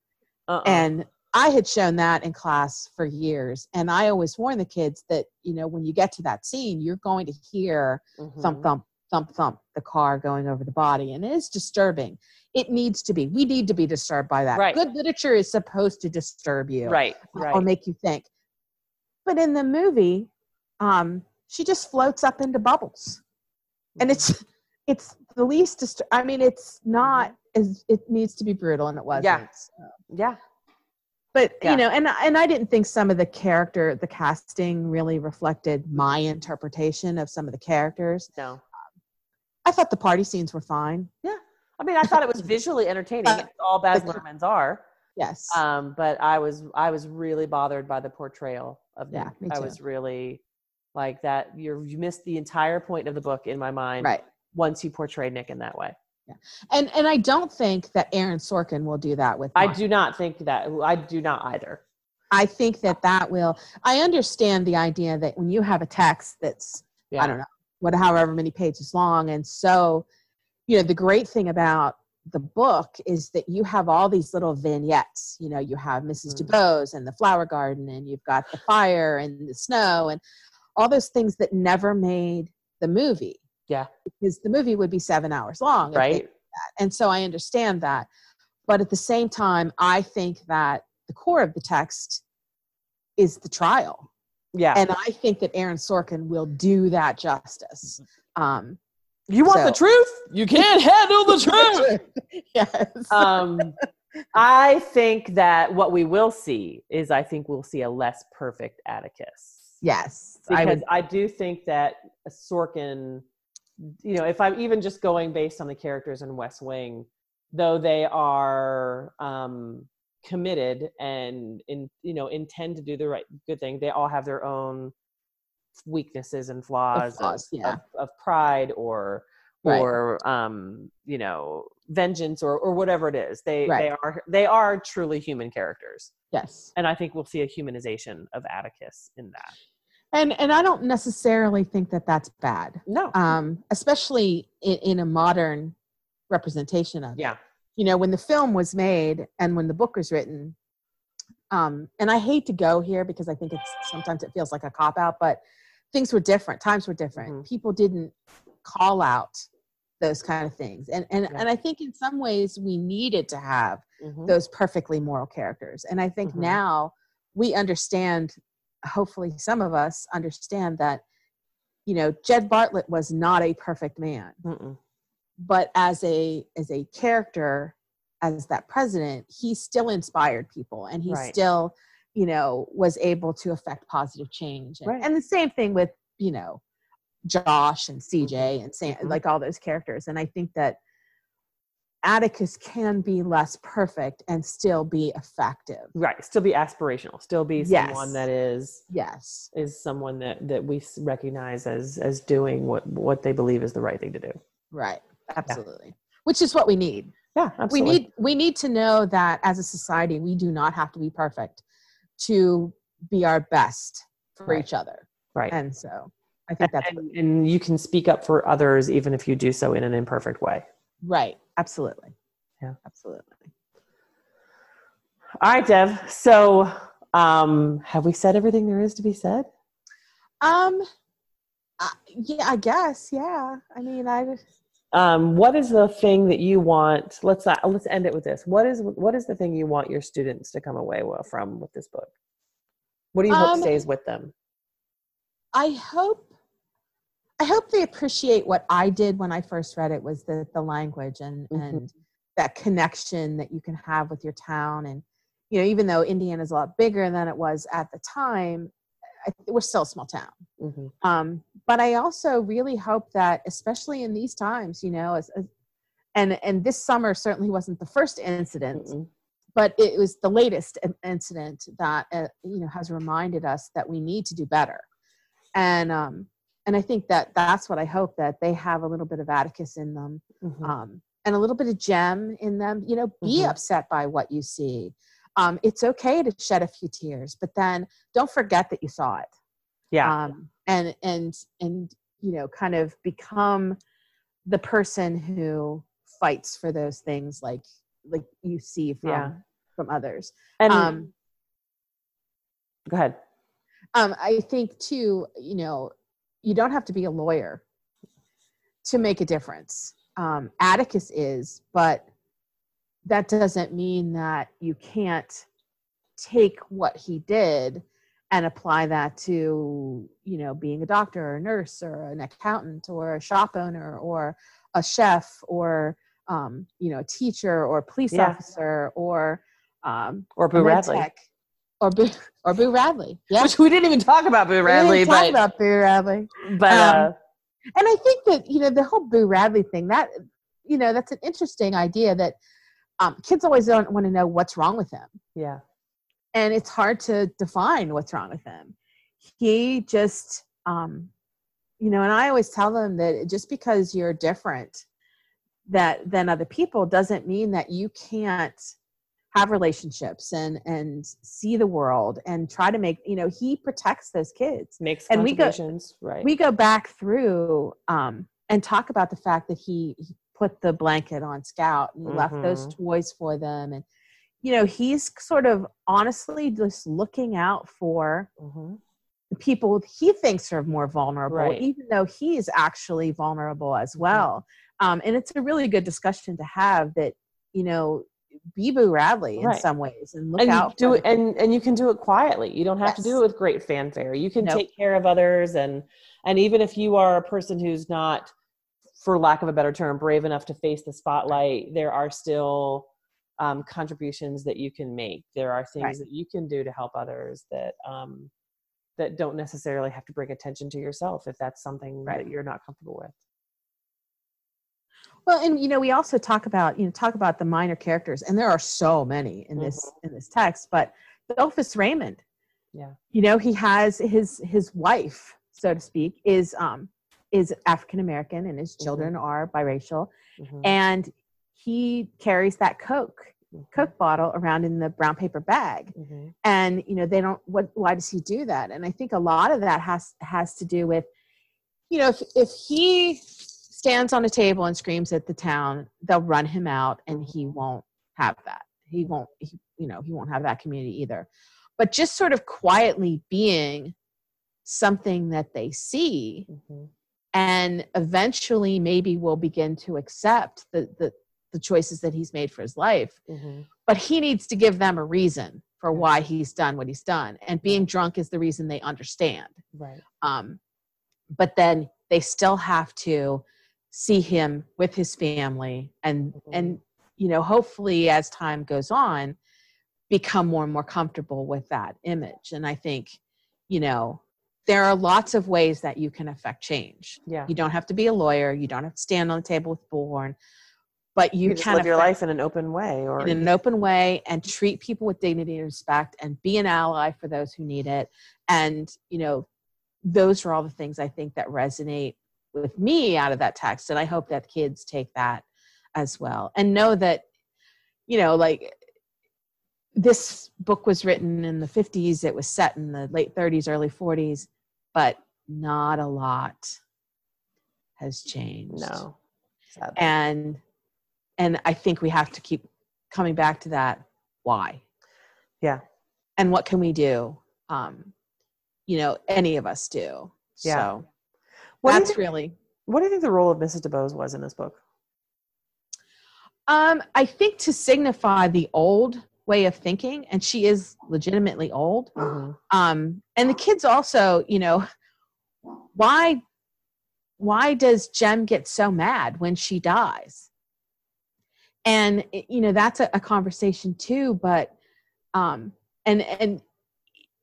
Uh-uh. and i had shown that in class for years and i always warn the kids that you know when you get to that scene you're going to hear thump Mhm. thump thump thump the car going over the body and it is disturbing it needs to be we need to be disturbed by that Right. good literature is supposed to disturb you Right. or make you think but in the movie um she just floats up into bubbles and it's it's the least dist- i mean it's not as it needs to be brutal and it wasn't Mm-hmm. Yeah. so. yeah. But Yeah. you know and and i didn't think some of the character the casting really reflected my interpretation of some of the characters No. i thought the party scenes were fine Yeah. I mean, I thought it was visually entertaining. Uh, all Baz Luhrmann's are. yes Um, but I was I was really bothered by the portrayal of Yeah, I was really like that. You you missed the entire point of the book in my mind. right Once you portrayed Nick in that way, and and i don't think that aaron sorkin will do that with I do not think that. I do not either. I think that that will. I understand the idea that when you have a text that's Yeah. I don't know what however many pages long, and so you know the great thing about the book is that you have all these little vignettes. You know, you have Mrs. Mm. DuBose and the flower garden, and you've got the fire and the snow, and all those things that never made the movie. Yeah. because the movie would be seven hours long, Right. and so I understand that. But at the same time, I think that the core of the text is the trial. Yeah. And I think that Aaron Sorkin will do that justice. Um, you want the truth? You can't *laughs* handle the truth. *laughs* yes. um, I think that what we will see is I think we'll see a less perfect Atticus. yes. I because would, I, do think that Sorkin, you know, if I'm even just going based on the characters in West Wing, though they are um, committed and in you know intend to do the right good thing, they all have their own weaknesses and flaws, of- flaws, yeah. of, of pride or Right. or um, you know vengeance or or whatever it is. They Right. they are they are truly human characters, yes. and I think we'll see a humanization of Atticus in that. And and I don't necessarily think that that's bad, No, um, especially in, in a modern representation of it. yeah. you know when the film was made and when the book was written um and i hate to go here because i think it's sometimes it feels like a cop out but things were different times were different Mhm. people didn't call out those kind of things and and, Yeah. and i think in some ways we needed to have Mhm. those perfectly moral characters and i think Mhm. now we understand hopefully some of us understand that you know jed bartlet was not a perfect man Mm-mm. but as a as a character as that president he still inspired people and he Right. still you know was able to affect positive change and, Right. and the same thing with you know josh and cj and sam Mhm. like all those characters and i think that atticus can be less perfect and still be effective Right. Still be aspirational. Still be someone that is yes is someone that that we recognize as as doing what what they believe is the right thing to do. right absolutely which is what we need Yeah, absolutely. we need we need to know that as a society we do not have to be perfect to be our best for Right. each other right. and so i think that's and, and you can speak up for others even if you do so in an imperfect way. right absolutely Yeah. absolutely All right, Dev. So, um, have we said everything there is to be said? um uh, yeah i guess yeah i mean i Just... Um, what is the thing that you want? Let's not, let's end it with this. What is what is the thing you want your students to come away with, from with this book? What do you hope Um, stays with them? I hope I hope they appreciate what I did when I first read it was the the language and Mhm. and that connection that you can have with your town and you know even though Indiana is a lot bigger than it was at the time I, we're still a small town hmm um, but I also really hope that especially in these times you know as, as and and this summer certainly wasn't the first incident Mm-mm. but it was the latest incident that uh, you know has reminded us that we need to do better and um and i think that that's what i hope that they have a little bit of atticus in them Mhm. um and a little bit of jem in them you know be Mhm. upset by what you see um it's okay to shed a few tears but then don't forget that you saw it yeah. um, and and and you know kind of become the person who fights for those things like like you see from Yeah. from others and um go ahead. um i think too you know you don't have to be a lawyer to make a difference. Um atticus is but that doesn't mean that you can't take what he did and apply that to you know being a doctor or a nurse or an accountant or a shop owner or a chef or um, you know a teacher or a police Yeah. officer or um, Or Boo Radley, tech, or Boo or Boo Radley. Yeah, which we didn't even talk about Boo Radley. We didn't talk but about Boo Radley. but um, uh, And I think that you know the whole Boo Radley thing that you know that's an interesting idea that um, kids always don't want to know what's wrong with him, yeah, and it's hard to define what's wrong with him. He just, um, you know, and I always tell them that just because you're different that than other people doesn't mean that you can't have relationships and and see the world and try to make you know he protects those kids makes and we go- right? we go back through um, and talk about the fact that he, he put the blanket on Scout and he left those Mhm. toys for them, and you know he's sort of honestly just looking out for Mhm. the people he thinks are more vulnerable, Right. even though he is actually vulnerable as Mhm. well. Um, and it's a really good discussion to have that you know be Boo Radley in Right. some ways and look and you out do it and and you can do it quietly you don't have to do it with great fanfare you can Nope. take care of others and and even if you are a person who's not for lack of a better term brave enough to face the spotlight there are still um, contributions that you can make there are things Right. that you can do to help others that um, that don't necessarily have to bring attention to yourself if that's something Right. that you're not comfortable with Well, and you know, we also talk about you know talk about the minor characters, and there are so many in this in this text. But Dolphus Raymond, Yeah. you know, he has his his wife, so to speak, is um is African American, and his children are biracial, Mhm. and he carries that Coke Mhm. Coke bottle around in the brown paper bag, Mhm. and you know they don't. What? Why does he do that? And I think a lot of that has has to do with, you know, if if he stands on a table and screams at the town, they'll run him out, and he won't have that. He won't. He, you know, he won't have that community either. But just sort of quietly being something that they see Mhm. and eventually maybe will begin to accept the, the the choices that he's made for his life Mhm. but he needs to give them a reason for why he's done what he's done and being drunk is the reason they understand right um, but then they still have to see him with his family and Mhm. and you know hopefully as time goes on become more and more comfortable with that image. And i think you know there are lots of ways that you can affect change. Yeah. You don't have to be a lawyer. You don't have to stand on the table with bullhorn but you, you, can live your life in an open way or in an open way and treat people with dignity and respect and be an ally for those who need it. And you know those are all the things i think that resonate with me out of that text and i hope that kids take that as well and know that you know like this book was written in the 50s it was set in the late 30s early 40s but not a lot has changed No. Sadly. and and i think we have to keep coming back to that why Yeah. and what can we do um you know any of us do Yeah. so What do you that's think- really What do you think the role of Mrs. Dubose was in this book? um i think to signify the old way of thinking and she is legitimately old Mhm. um and the kids also you know why why does jem get so mad when she dies and you know that's a, a conversation too but um and and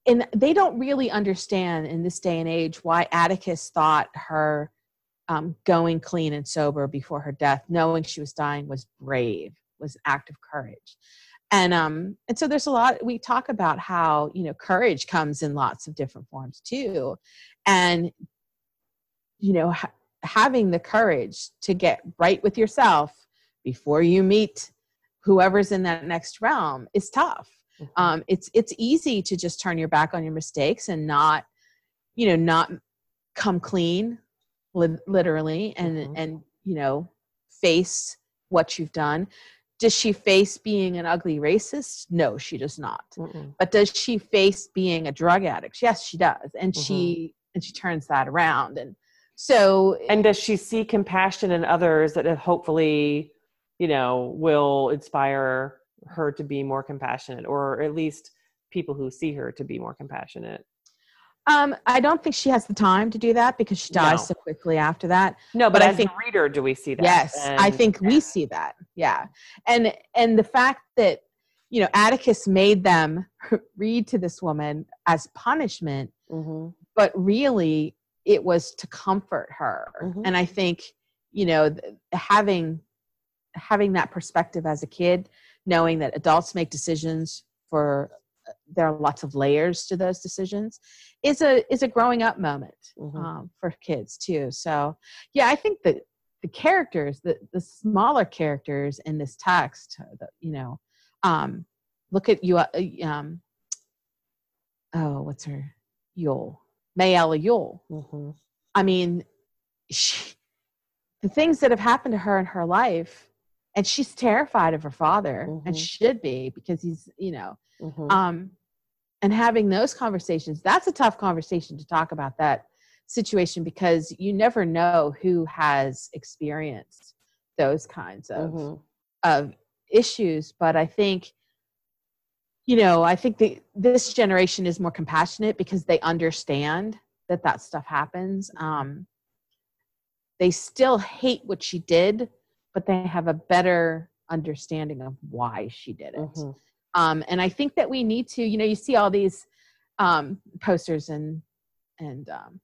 and they don't really understand in this day and age why atticus thought her um, going clean and sober before her death knowing she was dying was brave was an act of courage. And um and so there's a lot we talk about how you know courage comes in lots of different forms too. And you know ha- having the courage to get right with yourself before you meet whoever's in that next realm is tough Mhm. um it's it's easy to just turn your back on your mistakes and not you know not come clean li- literally and Mhm. and you know face what you've done does she face being an ugly racist no she does not Mm-mm. but does she face being a drug addict yes she does and Mhm. she and she turns that around and so And does she see compassion in others that hopefully, you know, will inspire her to be more compassionate, or at least people who see her to be more compassionate? um i don't think she has the time to do that because she dies No. so quickly after that No, but, But I as think- a reader, do we see that? Yes, I And- think we see that. Yeah, and and the fact that you know Atticus made them *laughs* read to this woman as punishment, Mhm. but really it was to comfort her. Mhm. And I think you know having having that perspective as a kid, knowing that adults make decisions for uh, there are lots of layers to those decisions, is a is a growing up moment Mhm. um, for kids too. So yeah, I think that the characters, the the smaller characters in this text, uh, the, you know, um, look at you. Uh, um, oh, what's her Ewell? Mayella Ewell. Mhm. I mean, she, the things that have happened to her in her life, and she's terrified of her father, and Mhm. should be because he's, you know, Mhm. um, and having those conversations. That's a tough conversation to talk about that situation because you never know who has experienced those kinds of Mhm. of issues. But I think, you know, I think the, this generation is more compassionate because they understand that that stuff happens. Um, they still hate what she did, but they have a better understanding of why she did it. Mhm. Um, and I think that we need to, you know, you see all these um, posters and and um,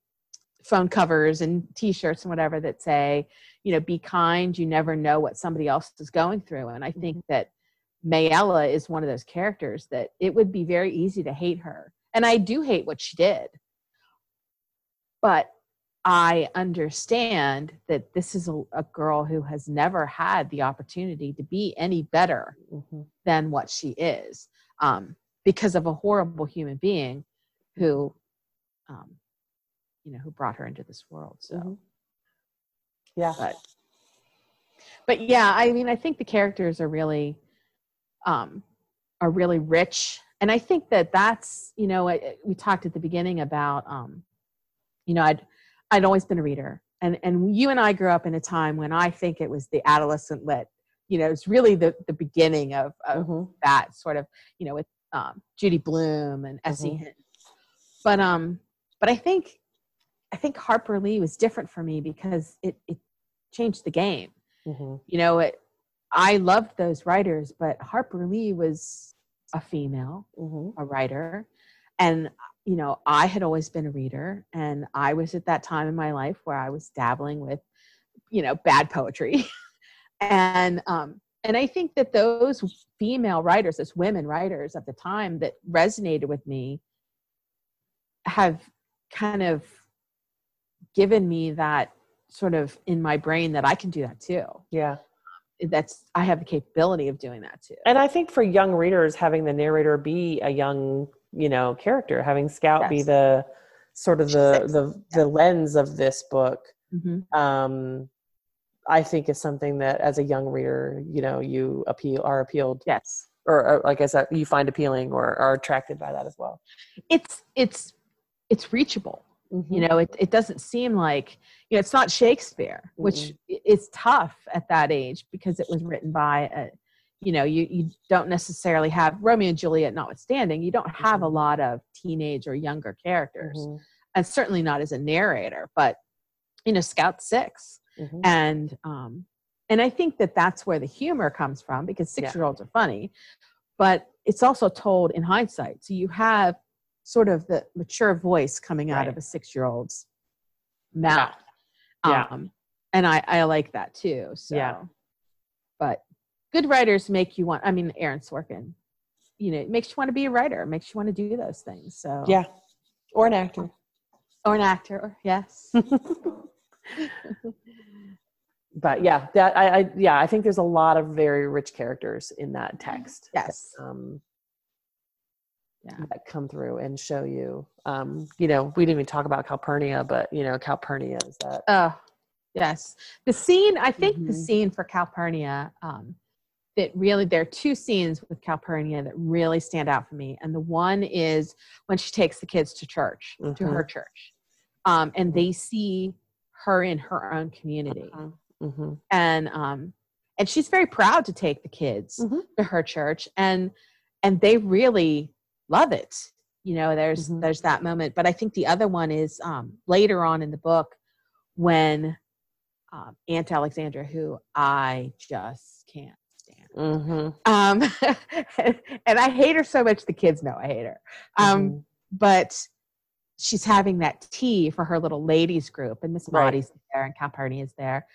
phone covers and T-shirts and whatever that say, you know, be kind. You never know what somebody else is going through. And I think that Mayella is one of those characters that it would be very easy to hate her. And I do hate what she did, but I understand that this is a, a girl who has never had the opportunity to be any better Mhm. than what she is um, because of a horrible human being who um, you know who brought her into this world so Mhm. Yeah. but but yeah i mean i think the characters are really um are really rich and i think that that's you know I, we talked at the beginning about um you know i'd i'd always been a reader and and you and i grew up in a time when i think it was the adolescent lit you know it's really the the beginning of, of Mhm. that sort of you know with um, Judy Blume and S.E. Mhm. Hinton. But um, but I think I think Harper Lee was different for me because it it changed the game. Mhm. You know, it I loved those writers, but Harper Lee was a female, Mhm. a writer, and you know I had always been a reader, and I was at that time in my life where I was dabbling with you know bad poetry, *laughs* and um, and I think that those female writers, those women writers of the time that resonated with me, have kind of given me that sort of in my brain that I can do that too. Yeah. that's I have the capability of doing that too. And I think for young readers, having the narrator be a young, you know, character, having Scout be the sort of the the the lens of this book, Mhm. um, I think is something that as a young reader, you know, you appeal are appealed Yes. or, or like I said, you find appealing or are attracted by that as well. It's it's it's reachable. Mm-hmm. You know, it it doesn't seem like you know it's not Shakespeare, which i is tough at that age because it was written by a you know you you don't necessarily have Romeo and Juliet notwithstanding you don't have a Mhm. lot of teenage or younger characters Mhm. and certainly not as a narrator but you know Scout Six Mhm. and um and i think that that's where the humor comes from because Yeah. six year olds are funny but it's also told in hindsight so you have sort of the mature voice coming out Right. of a six year old's mouth Yeah. um and i i like that too so Yeah. but good writers make you want i mean aaron sorkin you know it makes you want to be a writer it makes you want to do those things so Yeah, or an actor. or an actor yes *laughs* but yeah, that I, I yeah, I think there's a lot of very rich characters in that text. yes Um, Yeah. that come through and show you. Um, you know, we didn't even talk about Calpurnia, but you know, Calpurnia is that. Oh, yes. The scene, I think the Mhm. scene for Calpurnia, um, that really, there are two scenes with Calpurnia that really stand out for me. And the one is when she takes the kids to church, to Mhm. her church, um, and they see her in her own community. hmm And, um, and she's very proud to take the kids Mhm. to her church and, and they really love it. You know, there's, Mhm. there's that moment. But I think the other one is, um, later on in the book when um, Aunt Alexandra, who I just can't stand. hmm Um, *laughs* and I hate her so much. The kids know I hate her. Um, Mhm. But she's having that tea for her little ladies group, and Miss Right. There, and Calpurnia is there,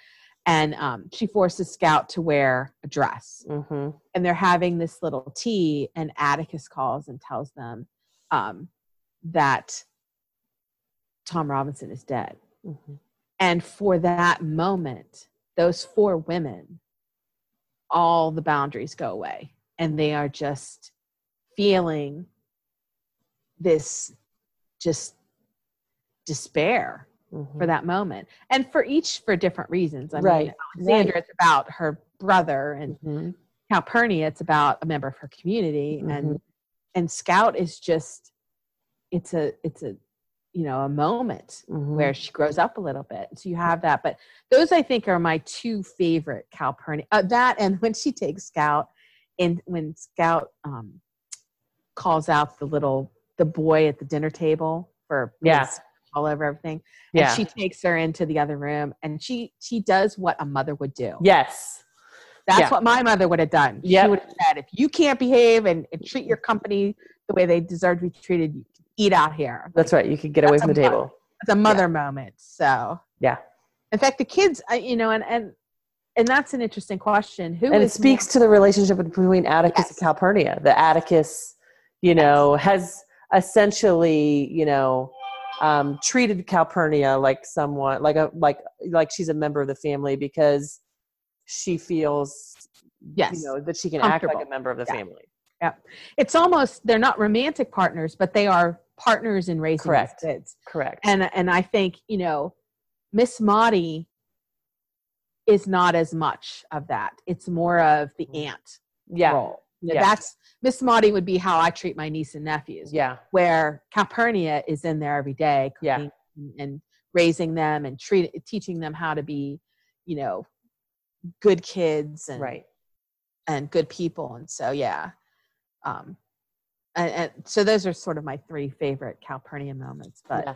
and um, she forces Scout to wear a dress, Mhm. and they're having this little tea, and Atticus calls and tells them um, that Tom Robinson is dead. Mhm. And for that moment, those four women, all the boundaries go away. And they are just feeling this just despair for Mhm. that moment. And for each for different reasons. I Right, mean, Alexandra, it's about her brother, and Mhm. Calpurnia, it's about a member of her community. And Mhm. and Scout is just it's a it's a you know a moment Mhm. where she grows up a little bit. So you have that. But those I think are my two favorite Calpurnia. Uh, that and *laughs* when she takes Scout and when Scout um, calls out the little the boy at the dinner table for Yeah. all over everything. yeah. And she takes her into the other room and she she does what a mother would do. yes. That's yeah. what my mother would have done. Yep. She would have said, if you can't behave and, and treat your company the way they deserve to be treated, eat out here. That's right. You could get away That's from the mother. table. It's a mother moment. So Yeah. in fact, the kids, you know, and and and that's an interesting question. Who and it speaks to the relationship between Atticus Yes. and Calpurnia. The Atticus, you know, has essentially, you know, um, treated Calpurnia like someone, like a like like she's a member of the family because she feels, Yes. you know, that she can act like a member of the Yeah. family. Yeah, it's almost they're not romantic partners, but they are partners in raising Correct. kids. Correct. And and I think you know, Miss Maudie is not as much of that. It's more of the aunt yeah. role. You know, Yeah. That's Miss Maudie would be how I treat my niece and nephews. Yeah. Where Calpurnia is in there every day, Yeah. and, and raising them and treat, teaching them how to be, you know, good kids and Right. and good people. And so yeah, um, and, and so those are sort of my three favorite Calpurnia moments. But Yeah.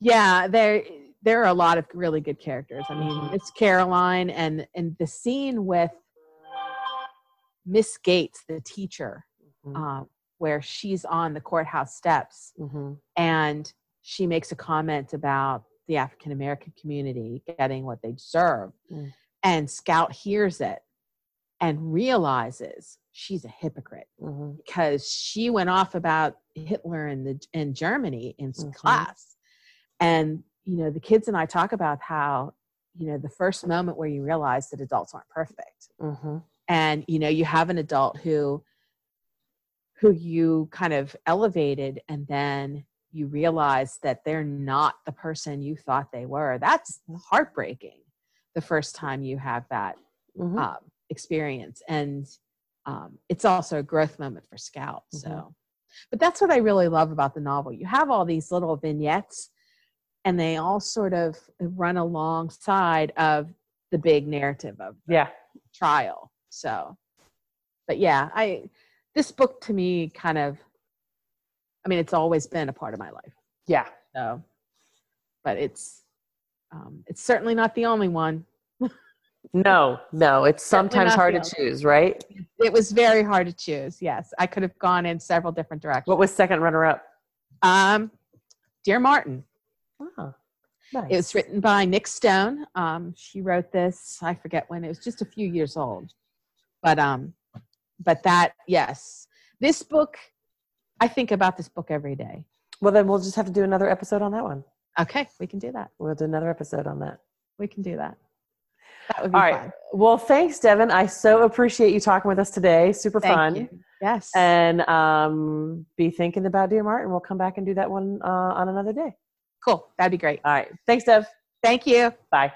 yeah, there there are a lot of really good characters. I mean, it's Caroline and and the scene with Miss Gates, the teacher, Mhm. um, where she's on the courthouse steps Mhm. and she makes a comment about the African American community getting what they deserve. Mm. And Scout hears it and realizes she's a hypocrite Mhm. because she went off about Hitler and the in Germany in s Mhm. class. And you know, the kids and I talk about how you know the first moment where you realize that adults aren't perfect Mm-hmm. and you know you have an adult who who you kind of elevated and then you realize that they're not the person you thought they were that's heartbreaking the first time you have that Mm-hmm. um, experience and um, it's also a growth moment for scout so Mhm. but that's what i really love about the novel you have all these little vignettes and they all sort of run alongside of the big narrative of yeah. trial so but yeah i this book to me kind of i mean it's always been a part of my life Yeah. so but it's um, it's certainly not the only one No, no. It's sometimes hard to choose, right? it was very hard to choose yes i could have gone in several different directions What was second runner up? um dear martin Oh, nice. it was written by nic stone um she wrote this i forget when it was just a few years old but um but that yes this book i think about this book every day Well, then we'll just have to do another episode on that one. okay we can do that We'll do another episode on that. we can do that that would be All right. fun Well, thanks, Devon. I so appreciate you talking with us today. Super Thank fun. you. yes And um, be thinking about Dear Martin. We'll come back and do that one uh, on another day. cool that'd be great All right. Thanks, Dev. thank you Bye.